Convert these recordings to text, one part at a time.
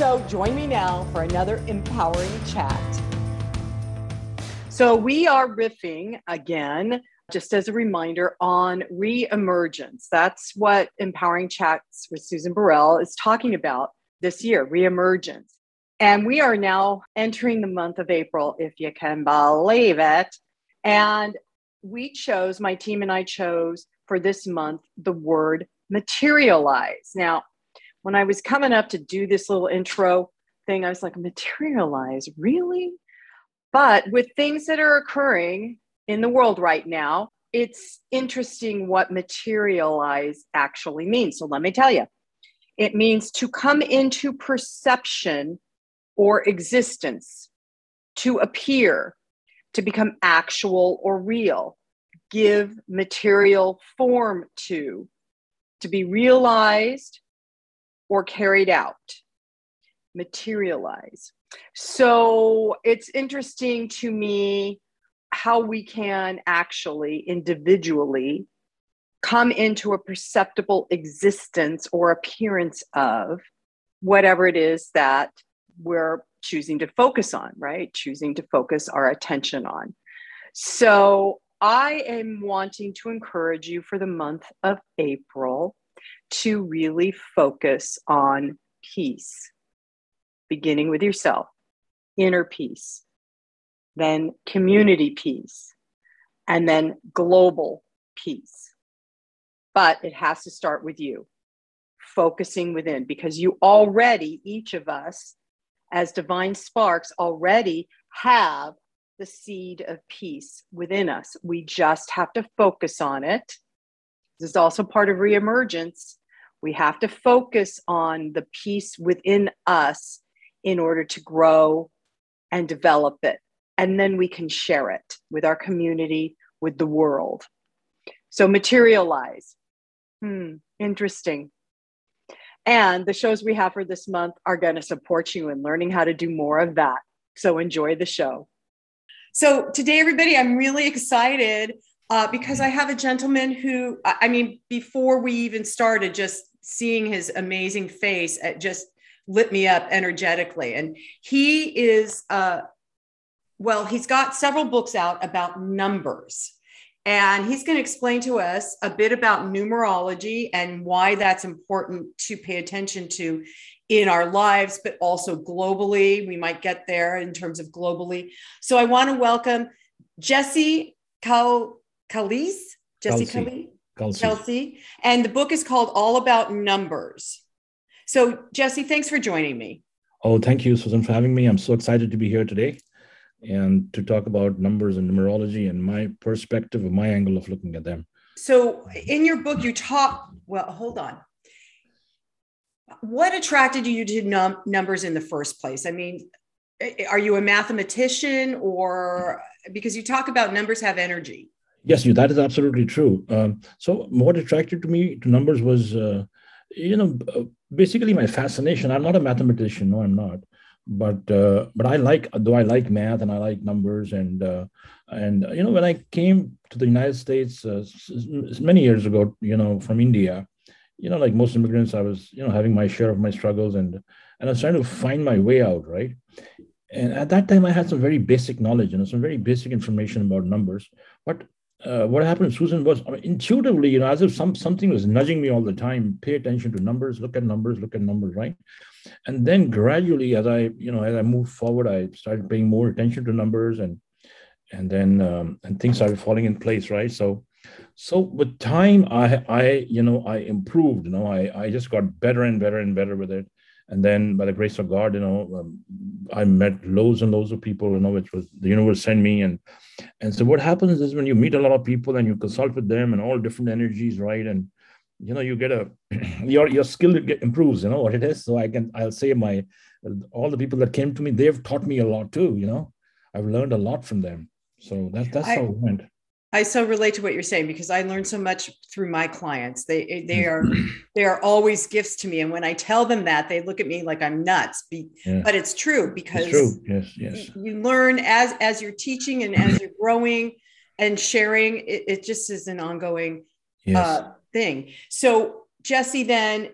So join me now for another empowering chat. So we are riffing again, just as a reminder, on reemergence. That's what Empowering Chats with Susan Burrell is talking about this year, reemergence. And we are now entering the month of April, if you can believe it. And we chose, my team and I chose for this month the word materialize. Now, when I was coming up to do this little intro thing, I was like, materialize, really? But with things that are occurring in the world right now, it's interesting what materialize actually means. So let me tell you it means to come into perception or existence, to appear, to become actual or real, give material form to, to be realized, or carried out, materialize. So it's interesting to me how we can actually individually come into a perceptible existence or appearance of whatever it is that we're choosing to focus on, right? Choosing to focus our attention on. So I am wanting to encourage you for the month of April to really focus on peace, beginning with yourself, inner peace, then community peace, and then global peace. But it has to start with you, focusing within, because you already, each of us, as divine sparks, already have the seed of peace within us. We just have to focus on it. This is also part of reemergence we have to focus on the peace within us in order to grow and develop it. And then we can share it with our community, with the world. So, materialize. Hmm, interesting. And the shows we have for this month are going to support you in learning how to do more of that. So, enjoy the show. So, today, everybody, I'm really excited uh, because I have a gentleman who, I mean, before we even started, just seeing his amazing face it just lit me up energetically. And he is uh well he's got several books out about numbers. And he's going to explain to us a bit about numerology and why that's important to pay attention to in our lives but also globally. We might get there in terms of globally. So i want to welcome jesse Cal- Calise jesse Calise Kelsey. Kelsey. And the book is called All About Numbers. So, Jesse, thanks for joining me. Oh, thank you, Susan, for having me. I'm so excited to be here today and to talk about numbers and numerology and my perspective of my angle of looking at them. So, in your book, you talk, well, hold on. What attracted you to num- numbers in the first place? I mean, are you a mathematician or because you talk about numbers have energy? Yes, you. That is absolutely true. Um, so, what attracted to me to numbers was, uh, you know, uh, basically my fascination. I'm not a mathematician. No, I'm not. But uh, but I like though I like math and I like numbers and uh, and you know when I came to the United States uh, many years ago, you know, from India, you know, like most immigrants, I was you know having my share of my struggles and and I was trying to find my way out, right? And at that time, I had some very basic knowledge, you know, some very basic information about numbers. But uh, what happened, Susan, was I mean, intuitively, you know, as if some something was nudging me all the time. Pay attention to numbers, look at numbers, look at numbers, right? And then gradually, as I, you know, as I moved forward, I started paying more attention to numbers, and and then um, and things started falling in place, right? So, so with time, I, I, you know, I improved. You know, I, I just got better and better and better with it. And then, by the grace of God, you know, um, I met loads and loads of people. You know, which was the universe sent me and and so what happens is when you meet a lot of people and you consult with them and all different energies, right? And you know, you get a your your skill improves, you know what it is. So I can I'll say my all the people that came to me, they've taught me a lot too. You know, I've learned a lot from them. So that's that's I, how it went. I so relate to what you're saying because I learned so much through my clients. They they are they are always gifts to me, and when I tell them that, they look at me like I'm nuts. Be, yeah. But it's true because it's true. Yes, yes. You, you learn as as you're teaching and as you're growing and sharing. It, it just is an ongoing yes. uh, thing. So Jesse, then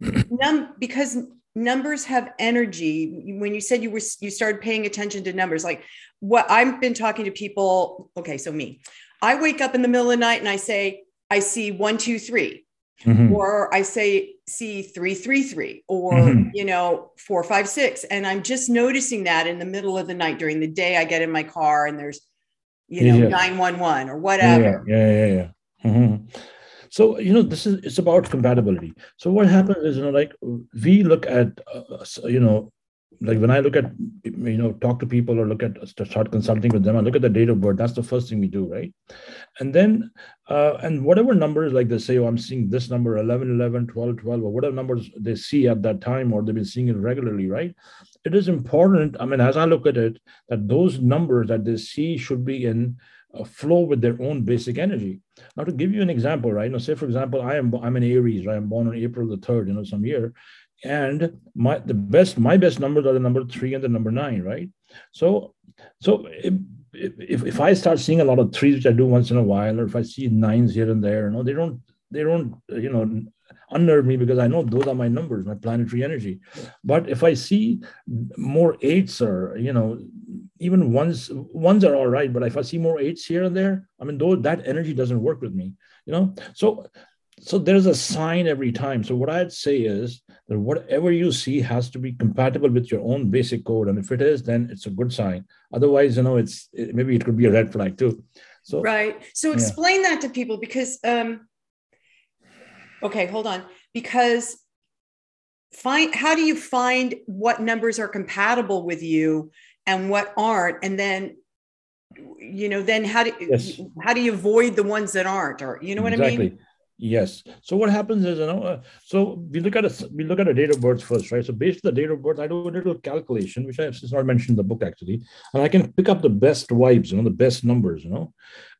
num because numbers have energy when you said you were you started paying attention to numbers like what I've been talking to people. Okay, so me, I wake up in the middle of the night and I say, I see one, two, three. Mm-hmm. or I say see three three three or mm-hmm. you know four five six and I'm just noticing that in the middle of the night during the day I get in my car and there's you know nine one one or whatever yeah yeah yeah, yeah. Mm-hmm. So you know this is it's about compatibility so what happens is you know like we look at uh, you know like when I look at you know talk to people or look at start consulting with them, I look at the date of birth. That's the first thing we do, right? And then uh, and whatever numbers like they say, oh, I'm seeing this number 11, 11, 12, 12, or whatever numbers they see at that time, or they've been seeing it regularly, right? It is important. I mean, as I look at it, that those numbers that they see should be in flow with their own basic energy. Now, to give you an example, right? You know, say for example, I am I'm an Aries, right? I'm born on April the third, you know, some year and my the best my best numbers are the number three and the number nine right so so if, if, if i start seeing a lot of threes which i do once in a while or if i see nines here and there you know they don't they don't you know unnerve me because i know those are my numbers my planetary energy but if i see more eights or you know even ones ones are all right but if i see more eights here and there i mean though that energy doesn't work with me you know so so there's a sign every time. So what I'd say is that whatever you see has to be compatible with your own basic code, and if it is, then it's a good sign. Otherwise, you know, it's it, maybe it could be a red flag too. So right. So explain yeah. that to people because um, okay, hold on. Because find how do you find what numbers are compatible with you and what aren't, and then you know then how do yes. how do you avoid the ones that aren't or you know what exactly. i mean Yes. So what happens is, you know, uh, so we look at a we look at a date of birth first, right? So based on the date of birth, I do a little calculation, which I have not mentioned in the book actually, and I can pick up the best vibes, you know, the best numbers, you know,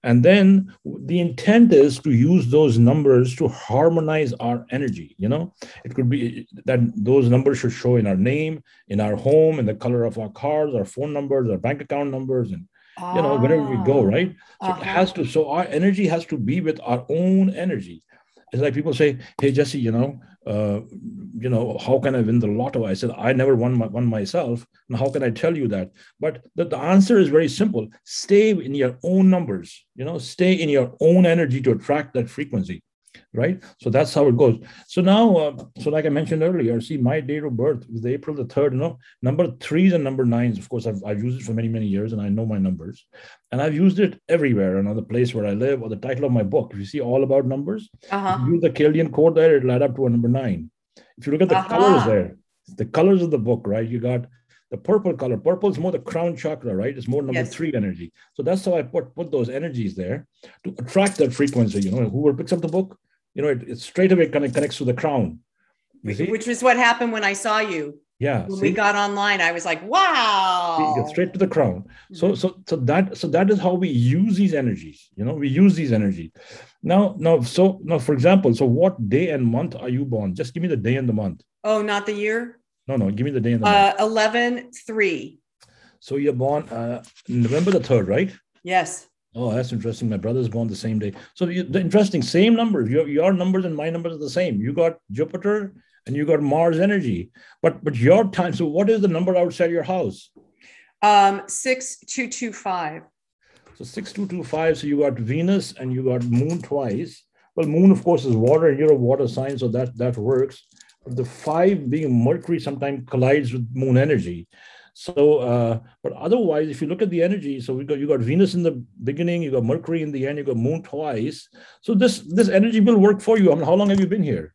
and then the intent is to use those numbers to harmonize our energy. You know, it could be that those numbers should show in our name, in our home, in the color of our cars, our phone numbers, our bank account numbers, and you know wherever we go ah. right so uh-huh. it has to so our energy has to be with our own energy it's like people say hey jesse you know uh, you know how can i win the lotto? I said i never won my, one myself. And how can i tell you that? But the, the answer is very simple. Stay in your own numbers you know stay in your own energy to attract that frequency right? So that's how it goes. So now, uh, so like I mentioned earlier, see my date of birth is April the 3rd, you know, number threes and number nines, of course, I've, I've used it for many, many years and I know my numbers. And I've used it everywhere, another place where I live or the title of my book. If you see all about numbers, uh-huh. use the Chaldean code there, it'll add up to a number nine. If you look at the uh-huh. colors there, the colors of the book, right? You got the purple color. Purple is more the crown chakra, right? It's more number yes. three energy. So that's how I put put those energies there to attract that frequency. You know, whoever picks up the book, you know, it, it straight away kind of connects to the crown. Which was what happened when I saw you. Yeah. When see? we got online, I was like, wow. get straight to the crown. So, mm-hmm. so, so that, so that is how we use these energies. You know, we use these energies. Now, now, so now, for example, so what day and month are you born? Just give me the day and the month. Oh, not the year? No, no, give me the day and the uh, month. 11 3. So you're born uh, November the 3rd, right? Yes. Oh, that's interesting. My brother's born the same day. So you, the interesting, same numbers. Your, your numbers and my numbers are the same. You got Jupiter and you got Mars energy. But but your time. So what is the number outside your house? Um, six two two five. So six two two five. So you got Venus and you got Moon twice. Well, Moon of course is water, and you're a water sign, so that that works. But the five being Mercury sometimes collides with Moon energy. So, uh, but otherwise, if you look at the energy, so we got you got Venus in the beginning, you got Mercury in the end, you got Moon twice. So this this energy will work for you. I mean, how long have you been here?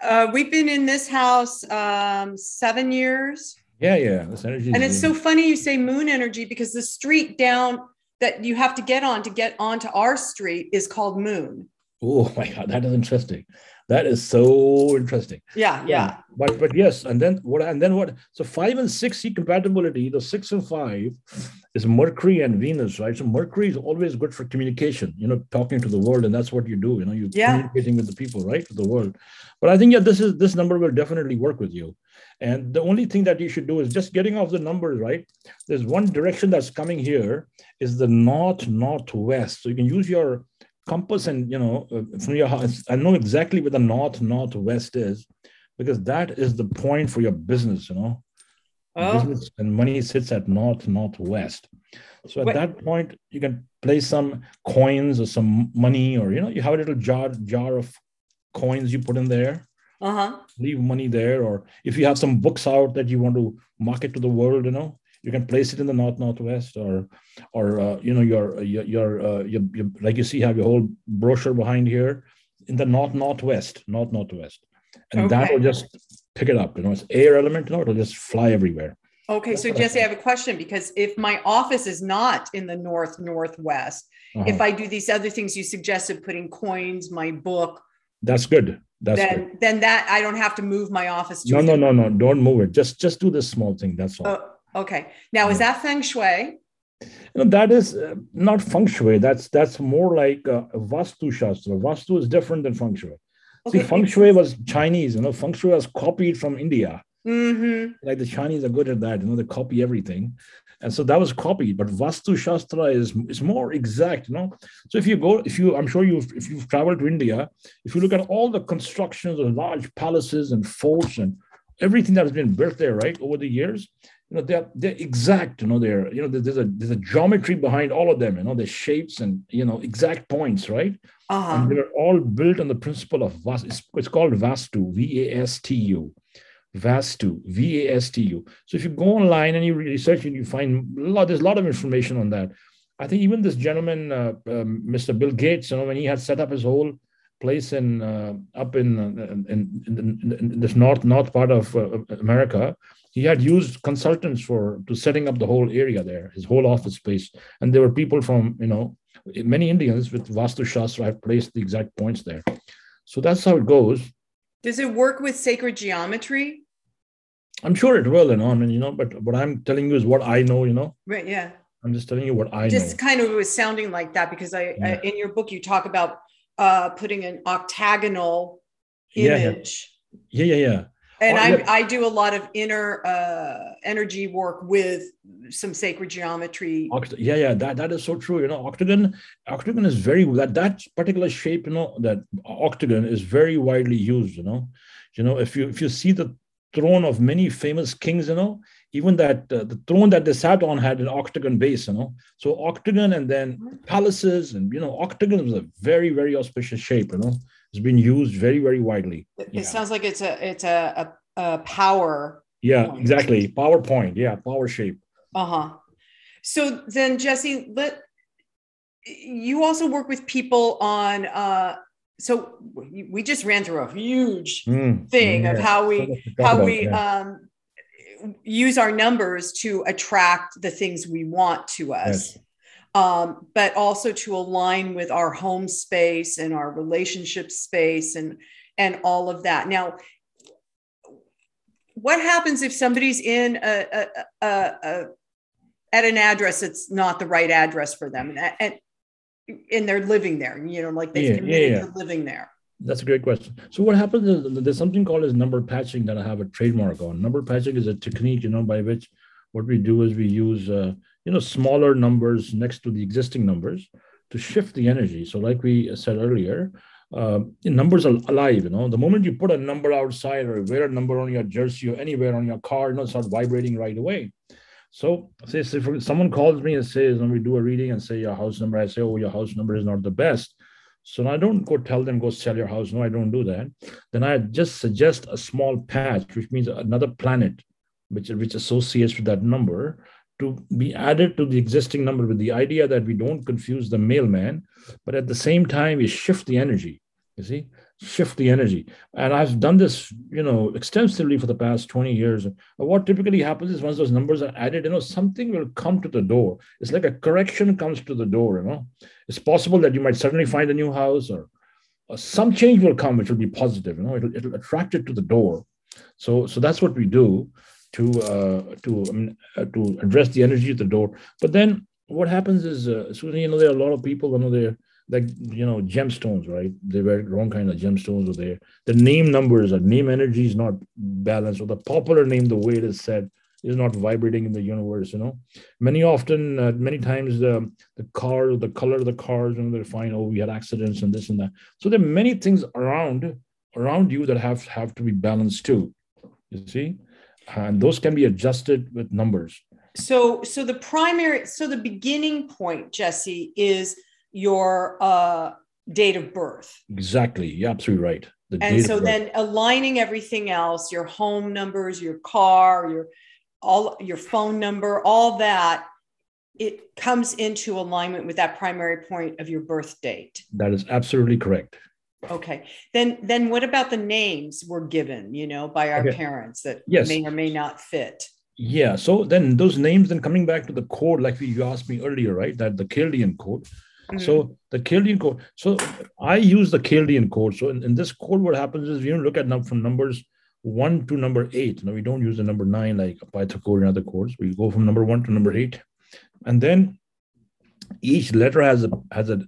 Uh, we've been in this house um, seven years. Yeah, yeah, this energy. And it's so funny you say Moon energy because the street down that you have to get on to get onto our street is called Moon. Oh my God, that is interesting. That is so interesting. Yeah, yeah. But but yes, and then what and then what? So five and six C compatibility, the six and five is Mercury and Venus, right? So Mercury is always good for communication, you know, talking to the world, and that's what you do, you know, you're yeah. communicating with the people, right? With the world. But I think yeah, this is this number will definitely work with you. And the only thing that you should do is just getting off the numbers, right? There's one direction that's coming here is the north northwest. So you can use your compass and you know uh, from your house i know exactly where the north northwest is because that is the point for your business you know oh. business and money sits at north northwest so at Wait. that point you can place some coins or some money or you know you have a little jar jar of coins you put in there uh-huh. leave money there or if you have some books out that you want to market to the world you know you can place it in the north northwest or or uh, you know your your, your, uh, your, your like you see have your whole brochure behind here in the north northwest north northwest and okay. that will just pick it up you know it's air element you know it'll just fly everywhere okay so jesse i have a question because if my office is not in the north northwest uh-huh. if i do these other things you suggested putting coins my book that's good that's then good. then that i don't have to move my office no no no no don't move it just just do this small thing that's all uh, Okay. Now, is that feng shui? You know, that is uh, not feng shui. That's that's more like uh, Vastu Shastra. Vastu is different than feng shui. Okay. See, feng shui was Chinese. You know, feng shui was copied from India. Mm-hmm. Like the Chinese are good at that. You know, they copy everything, and so that was copied. But Vastu Shastra is is more exact. You know, so if you go, if you, I'm sure you've if you've traveled to India, if you look at all the constructions of large palaces and forts and everything that has been built there, right, over the years, you know they're they're exact you know they're you know there's a there's a geometry behind all of them you know the shapes and you know exact points right? Uh-huh. and they're all built on the principle of vast it's, it's called vastu v-a-s-t-u vastu v-a-s-t-u so if you go online and you research and you find a lot there's a lot of information on that. I think even this gentleman uh, um, mr bill gates you know when he had set up his whole place in uh, up in, uh, in, in, in, this north north part of uh, America, he had used consultants for to setting up the whole area there, his whole office space. And there were people from, you know, many Indians with Vastu Shastra have placed the exact points there. So that's how it goes. Does it work with sacred geometry? I'm sure it will, you know. I mean, you know, but what I'm telling you is what I know, you know. Right. Yeah. I'm just telling you what I know. just know. kind of was sounding like that because I, yeah. I in your book you talk about uh, putting an octagonal image. Yeah, yeah, yeah. yeah and I, I do a lot of inner uh, energy work with some sacred geometry. Yeah, yeah, that, that is so true. You know, octagon, octagon is very that that particular shape. You know, that octagon is very widely used. You know, you know if you if you see the throne of many famous kings, you know, even that uh, the throne that they sat on had an octagon base. You know, so octagon and then mm-hmm. palaces and you know, octagon was a very very auspicious shape. You know, it's been used very very widely it, yeah. sounds like it's a it's a, a, a power yeah point. exactly powerpoint yeah power shape uh-huh so then jesse let you also work with people on uh so we just ran through a huge mm, thing yeah. of how we how we yeah. um use our numbers to attract the things we want to us yes um, but also to align with our home space and our relationship space and and all of that. Now, what happens if somebody's in a, a, a, a at an address that's not the right address for them and, and, and they're living there, you know, like they've yeah, committed yeah, yeah. to living there? That's a great question. So what happens is there's something called as number patching that I have a trademark on. Number patching is a technique, you know, by which what we do is we use uh, you know smaller numbers next to the existing numbers to shift the energy. So like we said earlier uh, numbers are alive you know. The moment you put a number outside or wear a number on your jersey or anywhere on your car you know start vibrating right away. So say, say if someone calls me and says when we do a reading and say your house number i say oh your house number is not the best. So I don't go tell them go sell your house. No, I don't do that. Then I just suggest a small patch, which means another planet, which which associates with that number, to be added to the existing number with the idea that we don't confuse the mailman, but at the same time, we shift the energy. You see, shift the energy. And I've done this, you know, extensively for the past 20 years. What typically happens is once those numbers are added, you know, something will come to the door. It's like a correction comes to the door, you know. It's possible that you might suddenly find a new house or uh, some change will come, which will be positive. You know, it'll, it'll attract it to the door. So, so that's what we do to uh, to uh, to address the energy at the door. But then what happens is, uh, Susan, you know, there are a lot of people. You know, they're like you know gemstones, right? They wear wrong kind of gemstones, or they the name numbers or name energy is not balanced, or the popular name, the way it is said, is not vibrating in the universe. You know, many often, uh, many times the the car, the color of the cars, and they find oh we had accidents and this and that. So there are many things around around you that have have to be balanced too. You see, and those can be adjusted with numbers. So so the primary, so the beginning point, Jesse, is your uh, date of birth. Exactly. You're absolutely right. The and so then aligning everything else, your home numbers, your car, your all your phone number, all that, it comes into alignment with that primary point of your birth date. That is absolutely correct. Okay. Then then what about the names we're given, you know, by our okay. parents that yes. may or may not fit? Yeah. So then those names, then coming back to the code, like you asked me earlier, right? That the Chaldean code. Mm-hmm. So the Chaldean code. So I use the Chaldean code. So in, in this code, what happens is you look at num- from numbers one to number eight. Now we don't use the number nine like Pythagorean code and other codes. We go from number one to number eight, and then each letter has a has a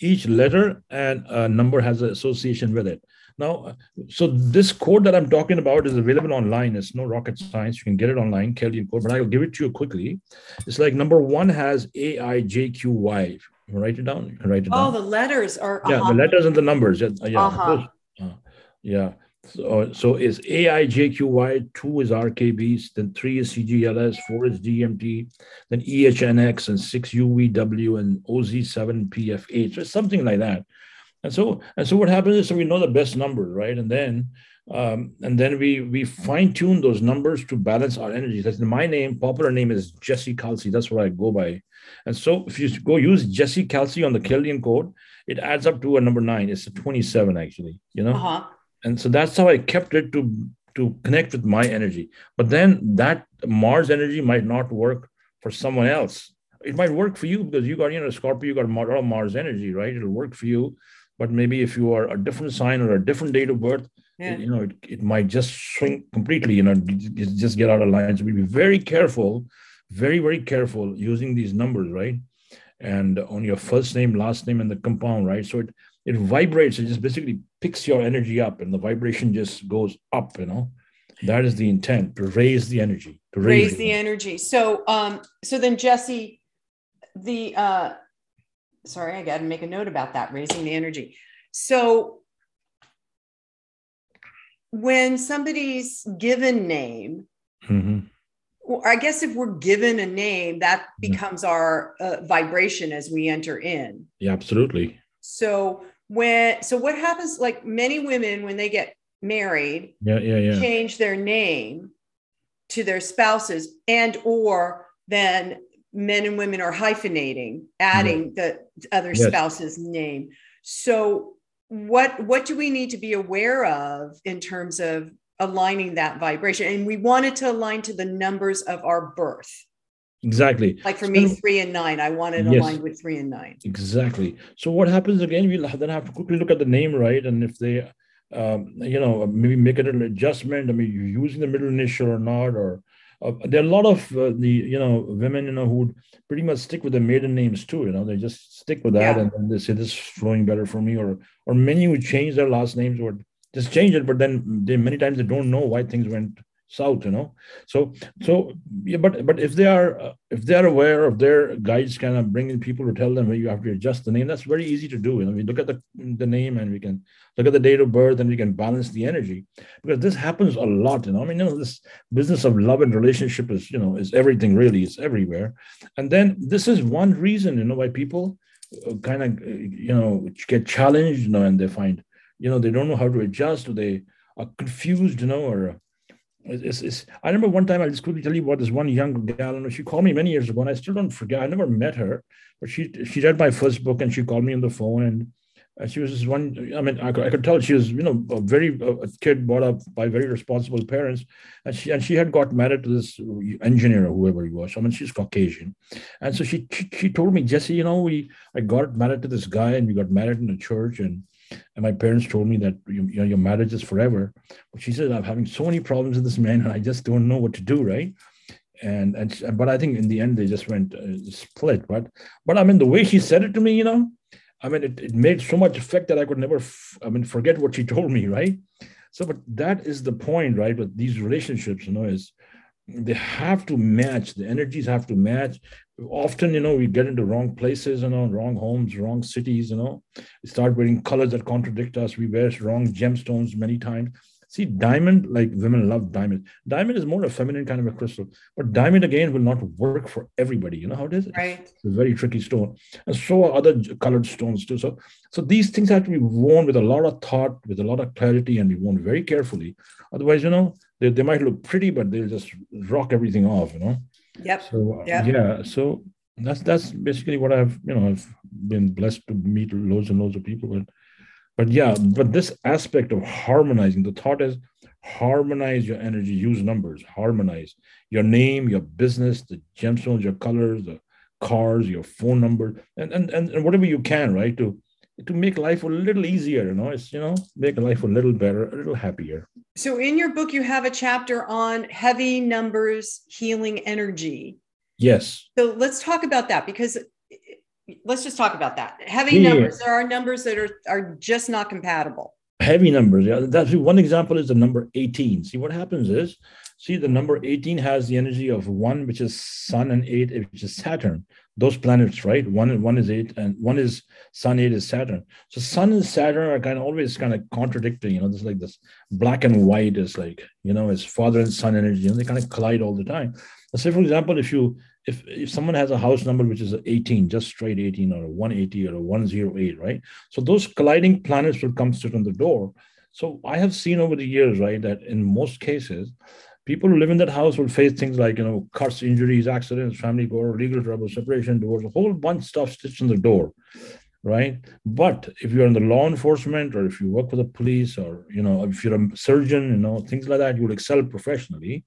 each letter and a number has an association with it. Now, so this code that I'm talking about is available online. It's no rocket science. You can get it online, Chaldean code, but I'll give it to you quickly. It's like number one has A I J Q Y. You write it down. You can write it oh, down. Oh, the letters are. Yeah, uh-huh. the letters and the numbers. Yeah, yeah. Uh-huh. Uh, yeah. So, so is AIJQY, two is RKBs, then three is CGLS, four is DMT, then EHNX, and six UVW, and OZ7 PF8. So something like that. And so, and so what happens is so we know the best numbers, right? And then um, and then we we fine tune those numbers to balance our energy. That's my name, popular name is Jesse Kalsi. That's what I go by. And so if you go use Jesse Kalsi on the Chaldean code, it adds up to a number nine. It's a 27 actually, you know? Uh-huh and so that's how i kept it to to connect with my energy. But then that mars energy might not work for someone else. It might work for you because you got you know scorpio you got mars, mars energy right? It'll work for you. But maybe if you are a different sign or a different date of birth yeah. you know it, it might just swing completely you know just get out of line. So we be very careful very very careful using these numbers right? And on your first name last name and the compound right? So it it vibrates it just basically picks your energy up and the vibration just goes up you know? That is the intent to raise the energy to raise, raise the energy. So um so then jesse the uh sorry i got to make a note about that raising the energy. So when somebody's given name mm-hmm. well, i guess if we're given a name that mm-hmm. becomes our uh, vibration as we enter in. Yeah absolutely. So when so what happens like many women when they get married yeah yeah yeah change their name to their spouses and or then men and women are hyphenating adding yeah. the other yes. spouse's name so what what do we need to be aware of in terms of aligning that vibration and we wanted to align to the numbers of our birth Exactly. Like for me, three and nine, I wanted yes. aligned with three and nine. Exactly. So what happens again? We'll then have to quickly look at the name, right? And if they, um, you know, maybe make a little adjustment. I mean, you're using the middle initial or not, or uh, there are a lot of uh, the you know women you know who pretty much stick with the maiden names too. You know, they just stick with that, yeah. and then they say this is flowing better for me, or or many who change their last names or just change it, but then they many times they don't know why things went south you know? So so yeah but but if they are uh, if they are aware of their guides kind of bringing people to tell them hey, you have to adjust the name that's very easy to do. You know we look at the, the name and we can look at the date of birth and we can balance the energy. Because this happens a lot you know? I mean you know this business of love and relationship is you know is everything really it's everywhere. And then this is one reason you know why people uh, kind of you know get challenged you know and they find you know they don't know how to adjust or they are confused you know or it's, it's, I remember one time, I'll just quickly tell you about this one young gal. And she called me many years ago, and I still don't forget. I never met her, but she she read my first book and she called me on the phone. And, and she was this one. I mean, I could, I could tell she was, you know, a very a kid brought up by very responsible parents, and she and she had got married to this engineer or whoever he was. I mean, she's Caucasian, and so she she, she told me, Jesse, you know, we I got married to this guy, and we got married in the church, and and my parents told me that you, you know your marriage is forever. But she said I'm having so many problems with this man, and I just don't know what to do, right? And and but I think in the end they just went uh, split. But but I mean the way she said it to me, you know, I mean it, it made so much effect that I could never f- I mean forget what she told me, right? So, but that is the point, right? With these relationships, you know, is they have to match the energies have to match. Often you know we get into wrong places you know wrong homes wrong cities you know. We start wearing colors that contradict us. We wear wrong gemstones many times. See diamond like women love diamond. Diamond is more a feminine kind of a crystal but diamond again will not work for everybody. You know how it is? Right. it's a very tricky stone. And so are other colored stones too. So so these things have to be worn with a lot of thought with a lot of clarity and be worn very carefully. Otherwise you know they, they might look pretty, but they'll just rock everything off, you know. Yep. So yep. yeah, so that's that's basically what I've you know I've been blessed to meet loads and loads of people, but but yeah, but this aspect of harmonizing, the thought is harmonize your energy, use numbers, harmonize your name, your business, the gemstones, your colors, the cars, your phone number, and and and, and whatever you can, right, to to make life a little easier, you know, it's, you know, make life a little better, a little happier. So in your book, you have a chapter on heavy numbers, healing energy. Yes. So let's talk about that because let's just talk about that. Heavy yeah. numbers, there are numbers that are, are just not compatible. Heavy numbers. Yeah. That's one example is the number 18. See what happens is, see the number 18 has the energy of one, which is sun and eight, which is Saturn those planets, right? One one is eight, and one is Sun. Eight is Saturn. So Sun and Saturn are kind of always kind of contradicting. You know, there's like this black and white is like you know, it's father and son energy, and they kind of collide all the time. Let's say, for example, if you if if someone has a house number which is 18, just straight 18, or a 180 or a 108, right? So those colliding planets will come sit on the door. So I have seen over the years, right, that in most cases, people who live in that house will face things like you know cuts injuries accidents family gore legal trouble separation divorce a whole bunch of stuff stitched on the door right? But if you're in the law enforcement or if you work for the police or you know if you're a surgeon you know things like that you'll excel professionally.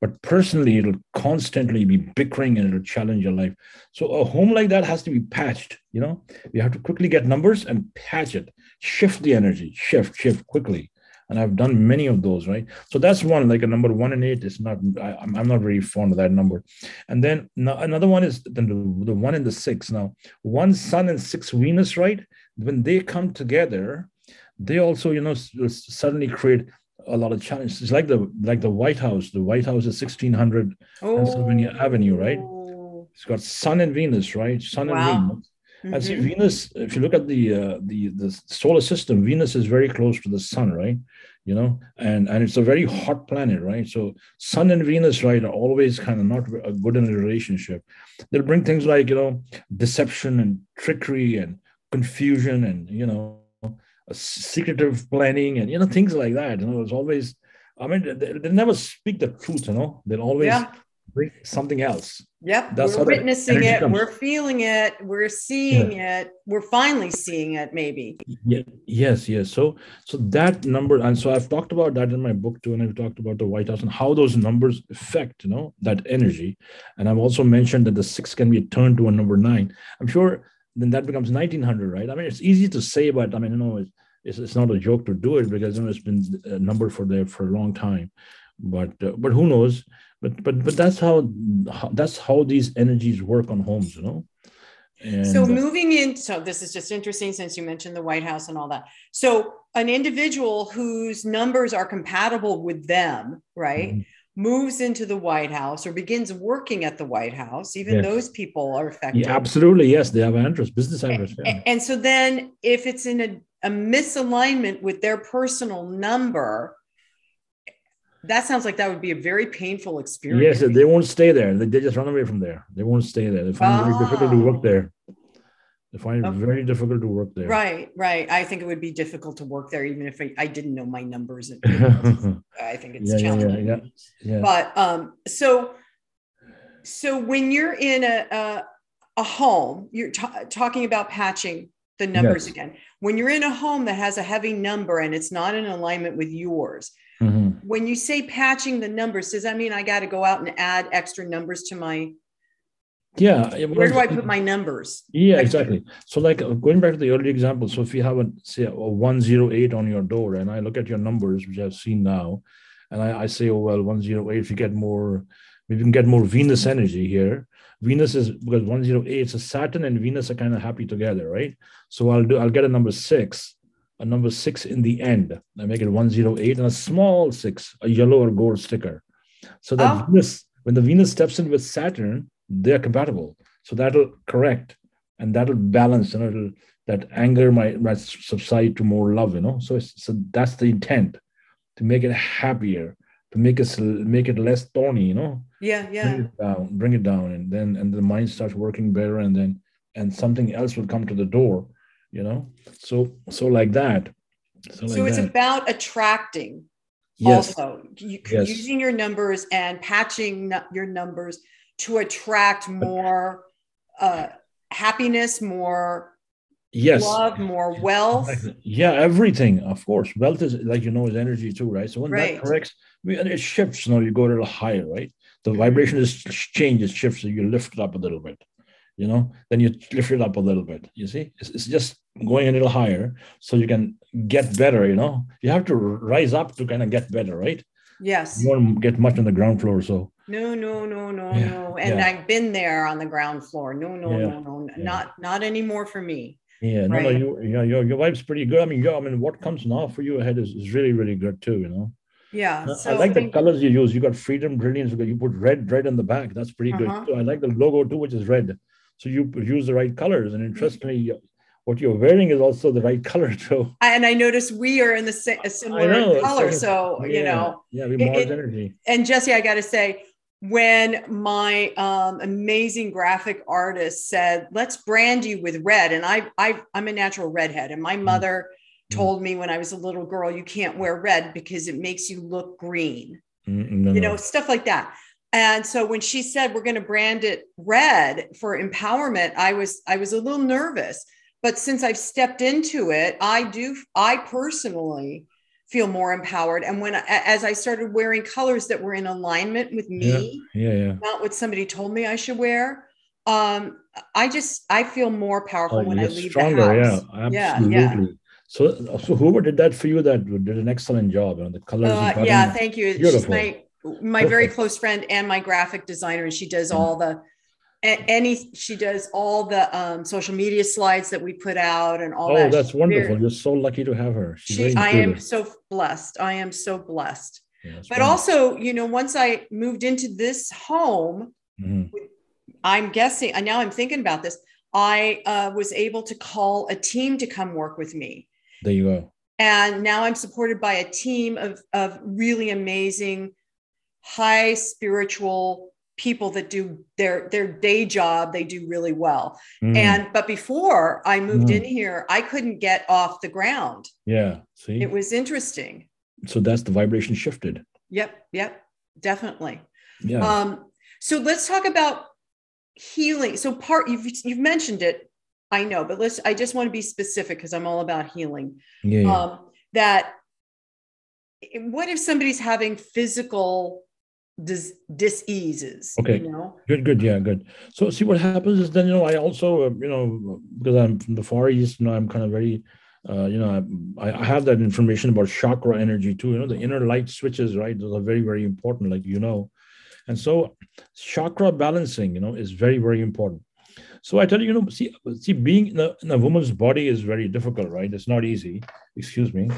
But personally it'll constantly be bickering and it'll challenge your life. So a home like that has to be patched you know? You have to quickly get numbers and patch it. Shift the energy. Shift shift quickly and I've done many of those, right? So that's one, like a number one and eight is not, I, am not very fond of that number. And then another one is the, the one and the six. Now, one Sun and six Venus, right? When they come together, they also, you know, suddenly create a lot of challenges. It's like the like the White House. The White House is 1600 oh. Pennsylvania Avenue, right? Oh. It's got Sun and Venus, right? Sun wow. and Venus. Mm-hmm. And see, Venus, if you look at the uh, the the solar system, Venus is very close to the sun, right? You know, and and it's a very hot planet, right? So Sun and Venus, right, are always kind of not a good in a relationship. They'll bring things like you know deception and trickery and confusion and you know secretive planning and you know things like that. You know, it's always. I mean, they, they never speak the truth. You know, they'll always yeah something else. Yep. That's we're witnessing it. Comes. We're feeling it. We're seeing yeah. it. We're finally seeing it, maybe. Yeah. Yes. Yes. So, so that number, and so I've talked about that in my book too, and I've talked about the White House and how those numbers affect, you know, that energy. And I've also mentioned that the six can be turned to a number nine. I'm sure then that becomes 1900, right? I mean, it's easy to say, but I mean, you know, it's, it's, it's not a joke to do it because you know, it's been a number for there for a long time. But uh, but who knows? But but but that's how, that's how these energies work on homes you know and, so uh, moving in so this is just interesting since you mentioned the white house and all that so an individual whose numbers are compatible with them right mm-hmm. moves into the white house or begins working at the white house even yes. those people are affected yeah, absolutely yes they have an interest business interest yeah. and, and so then if it's in a, a misalignment with their personal number that sounds like that would be a very painful experience. Yes, they won't stay there. They, they just run away from there. They won't stay there. They find oh. it very difficult to work oh. there. They find it okay. very difficult to work there. Right, right. I think it would be difficult to work there, even if I, I didn't know my numbers. I think it's yeah, challenging. Yeah, yeah, yeah, But um, so, so when you're in a a, a home, you're t- talking about patching the numbers yes. again. When you're in a home that has a heavy number and it's not in alignment with yours. When you say patching the numbers, does that mean I got to go out and add extra numbers to my Yeah. Where do I put my numbers? Yeah, exactly. So, like uh, going back to the early example, so if you have a say a 108 on your door, and I look at your numbers, which I've seen now, and I, I say, oh well, 108, if you get more, we can get more Venus energy here. Venus is because 108, so Saturn and Venus are kind of happy together, right? So I'll do I'll get a number six, a number six in the end. I make it 108 and a small six, a yellow or gold sticker. So that oh. Venus, when the Venus steps in with Saturn, they're compatible. So that'll correct and that'll balance, know, it'll, that anger might, might subside to more love, you know. So so that's the intent to make it happier, to make us make it less thorny, you know. Yeah, yeah. Bring it down, bring it down, and then and the mind starts working better, and then and something else will come to the door, you know. So so like that. So, like so it's that. about attracting. Yes. Also, you, yes. using your numbers and patching your numbers to attract more uh, happiness, more yes love more wealth yeah everything of course wealth is like you know is energy too right so when right. that corrects me and it shifts you know you go a little higher right the vibration is changes shifts so you lift it up a little bit you know then you lift it up a little bit you see it's, it's just going a little higher so you can get better you know you have to rise up to kind of get better right yes you won't get much on the ground floor so no, no, no, no, yeah. no. And yeah. I've been there on the ground floor. No, no, yeah. no, no, not not anymore for me. Yeah, no, right? no, you, you know, your your wife's pretty good. I mean, yeah, I mean, what comes now for you ahead is, is really, really good too. You know. Yeah. So I like the colors you use. You got freedom, brilliance. You put red, red in the back. That's pretty uh-huh. good. Too. I like the logo too, which is red. So you use the right colors. And interestingly, what you're wearing is also the right color too. And I notice we are in the same similar know, color. So yeah, you know, yeah, we it, energy. And Jesse, I got to say, when my um, amazing graphic artist said, "Let's brand you with red," and I, I I'm a natural redhead, and my mm. mother mm. told me when I was a little girl, "You can't wear red because it makes you look green," mm, no, you know, stuff like that. And so when she said we're going to brand it red for empowerment, I was I was a little nervous. But since I've stepped into it, I do I personally feel more empowered. And when as I started wearing colors that were in alignment with me, yeah, yeah, yeah. not what somebody told me I should wear, um, I just I feel more powerful oh, when I leave stronger, the house. Yeah, absolutely. Yeah, yeah. So, so whoever did that for you, that did an excellent job. You know, the colors. Uh, yeah, thank you. Beautiful. She's my my very close friend and my graphic designer, and she does all the any she does all the um, social media slides that we put out and all oh, that. Oh, that's wonderful! Very, You're so lucky to have her. She, I am so blessed. I am so blessed. Yeah, but wonderful. also, you know, once I moved into this home, mm-hmm. I'm guessing, and now I'm thinking about this. I uh, was able to call a team to come work with me. There you go. And now I'm supported by a team of of really amazing, high spiritual people that do their their day job they do really well. Mm. and but before i moved mm. in here i couldn't get off the ground. Yeah see? It was interesting. So that's the vibration shifted. Yep yep definitely. Yeah. Um so let's talk about healing. So part you've you've mentioned it i know but let's i just want to be specific because i'm all about healing. Yeah, yeah. um that what if somebody's having physical dis- diseases. Okay. You know? Good, good. Yeah, good. So, see what happens is then, you know, I also, uh, you know, because I'm from the Far East, you know, I'm kind of very, uh, you know, I, I have that information about chakra energy too. You know, the inner light switches, right? Those are very, very important, like you know. And so, chakra balancing, you know, is very, very important. So I tell you, you know, see, see, being in a, in a woman's body is very difficult, right? It's not easy. Excuse me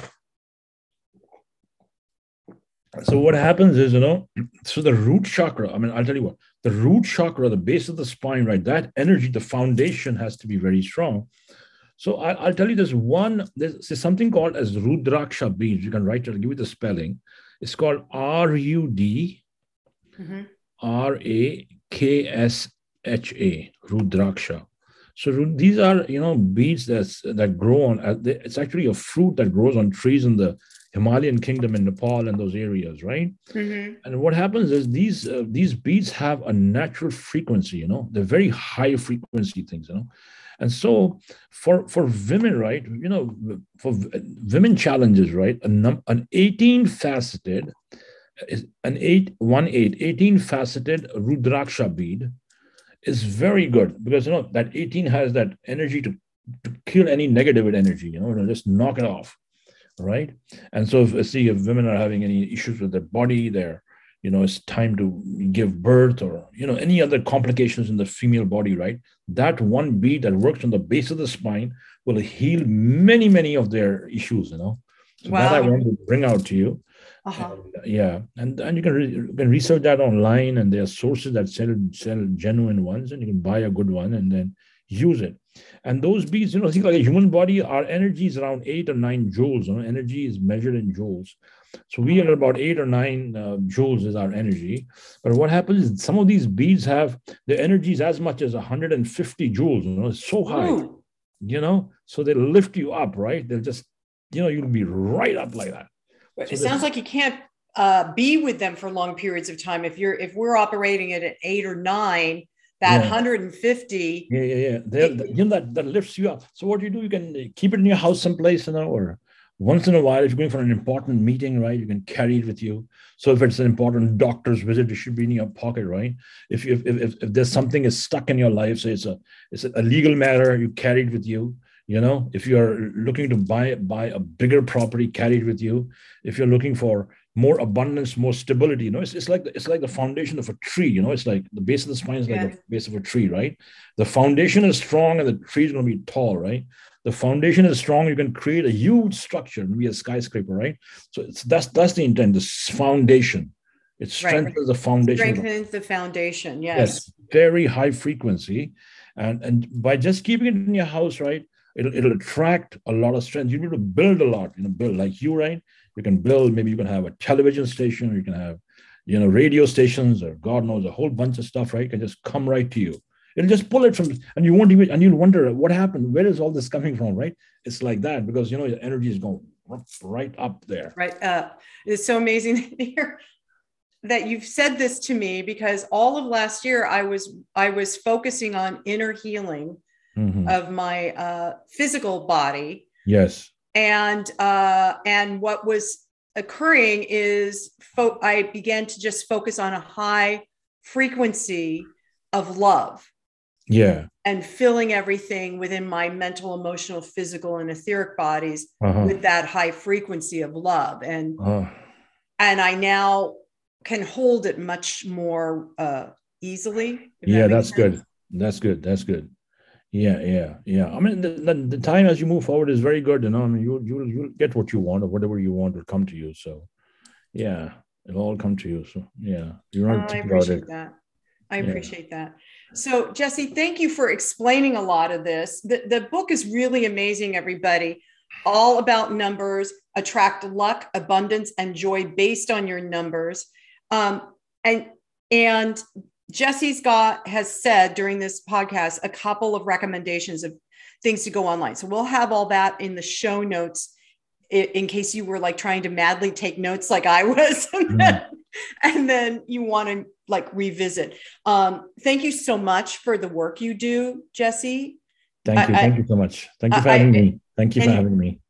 so what happens is you know so the root chakra i mean i'll tell you what the root chakra the base of the spine right that energy the foundation has to be very strong. So I, will tell you there's one there's, something called as rudraksha beads. You can write it i'll give you the spelling. It's called r-u-d mm-hmm. r-a-k-s-h-a rudraksha. So these are you know beads that's that grow on it's actually a fruit that grows on trees in the Himalayan kingdom in Nepal and those areas, right? Mm-hmm. And what happens is these uh, these beats have a natural frequency, you know, they're very high frequency things, you know. And so for for women, right, you know, for women challenges, right, a num- an 18 faceted an eight one eight 18 faceted rudraksha bead is very good because you know that 18 has that energy to, to kill any negative energy, you know, just knock it off. Right. And so if see if women are having any issues with their body, their you know it's time to give birth or you know any other complications in the female body right that one bead that works on the base of the spine will heal many many of their issues you know so wow. that i want to bring out to you uh-huh. and, yeah and and you can, re- you can research that online and there are sources that sell sell genuine ones and you can buy a good one and then use it and those beads you know think like a human body our energy is around eight or nine joules you know energy is measured in joules so we are about eight or nine uh, joules is our energy. But what happens is some of these beads have the energy is as much as 150 joules. You know, it's so high. Ooh. You know, so they lift you up, right? They'll just, you know, you'll be right up like that. So it sounds like you can't uh, be with them for long periods of time. If you're if we're operating at an eight or nine, that yeah. 150. Yeah, yeah, yeah. You know that that lifts you up. So what do you do? You can keep it in your house someplace, you know, or once in a while, if you're going for an important meeting, right, you can carry it with you. So if it's an important doctor's visit, it should be in your pocket, right? If if if, if there's something is stuck in your life, say it's a it's a legal matter, you carry it with you. You know, if you're looking to buy buy a bigger property, carry it with you. If you're looking for more abundance, more stability, you know, it's, it's like it's like the foundation of a tree. You know, it's like the base of the spine is like yeah. the base of a tree, right? The foundation is strong and the tree is going to be tall, right? the foundation is strong, you can create a huge structure and be a skyscraper, right? So it's that's that's the intent, this foundation. It strengthens right. the foundation. Strengthens the foundation, yes. Yes, very high frequency. And and by just keeping it in your house, right, it'll it'll attract a lot of strength. You'll be able to build a lot, you know, build like you, right? You can build, maybe you can have a television station, you can have, you know, radio stations, or God knows, a whole bunch of stuff, right? Can just come right to you It'll just pull it from, and you won't even, and you'll wonder what happened. Where is all this coming from, right? It's like that because you know your energy is going right up there. Right. Uh, it's so amazing that you've said this to me because all of last year I was I was focusing on inner healing mm-hmm. of my uh, physical body. Yes. And uh, and what was occurring is fo- I began to just focus on a high frequency of love yeah and filling everything within my mental emotional physical and etheric bodies uh-huh. with that high frequency of love and uh-huh. and i now can hold it much more uh easily yeah that that's sense. good that's good that's good yeah yeah yeah i mean the, the, the, time as you move forward is very good you know i mean you you you'll get what you want or whatever you want will come to you so yeah it'll all come to you so yeah you're not oh, I appreciate that I appreciate that. So, Jesse, thank you for explaining a lot of this. The, the book is really amazing, everybody. All about numbers, attract luck, abundance, and joy based on your numbers. Um, and and Jesse's got has said during this podcast a couple of recommendations of things to go online. So we'll have all that in the show notes in case you were like trying to madly take notes like I was. and, then, mm. and then you want to like revisit. Um, thank you so much for the work you do, Jesse. Thank you. I, thank you so much. Thank you for I, having I, me. Thank you for having me.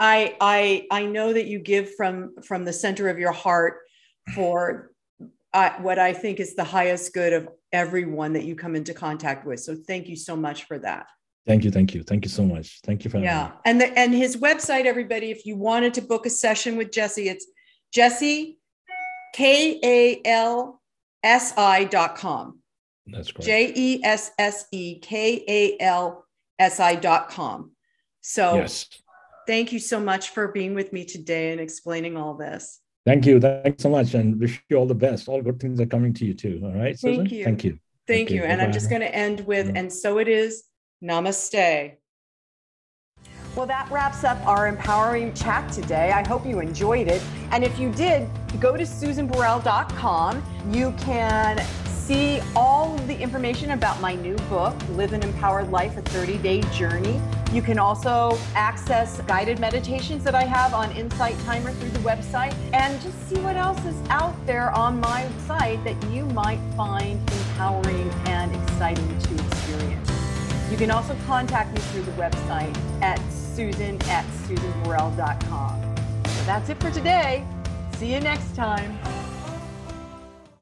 I I I know that you give from from the center of your heart for uh, what I think is the highest good of everyone that you come into contact with. So thank you so much for that. Thank you, thank you, thank you so much. Thank you for yeah. Me. And the, and his website, everybody, if you wanted to book a session with Jesse, it's Jesse K A L S I dot com. That's great. dot com. So yes. thank you so much for being with me today and explaining all this. Thank you. Thanks so much. And wish you all the best. All good things are coming to you too. All right. Thank you. Thank you. Thank okay. you. And Bye-bye. I'm just going to end with, yeah. and so it is. Namaste. Well, that wraps up our empowering chat today. I hope you enjoyed it. And if you did, go to susanburrell.com. You can see all of the information about my new book, Live an Empowered Life, a 30 day journey. You can also access guided meditations that I have on Insight Timer through the website and just see what else is out there on my site that you might find empowering and exciting to experience. You can also contact me through the website at susan at susanburrell.com. So that's it for today. See you next time.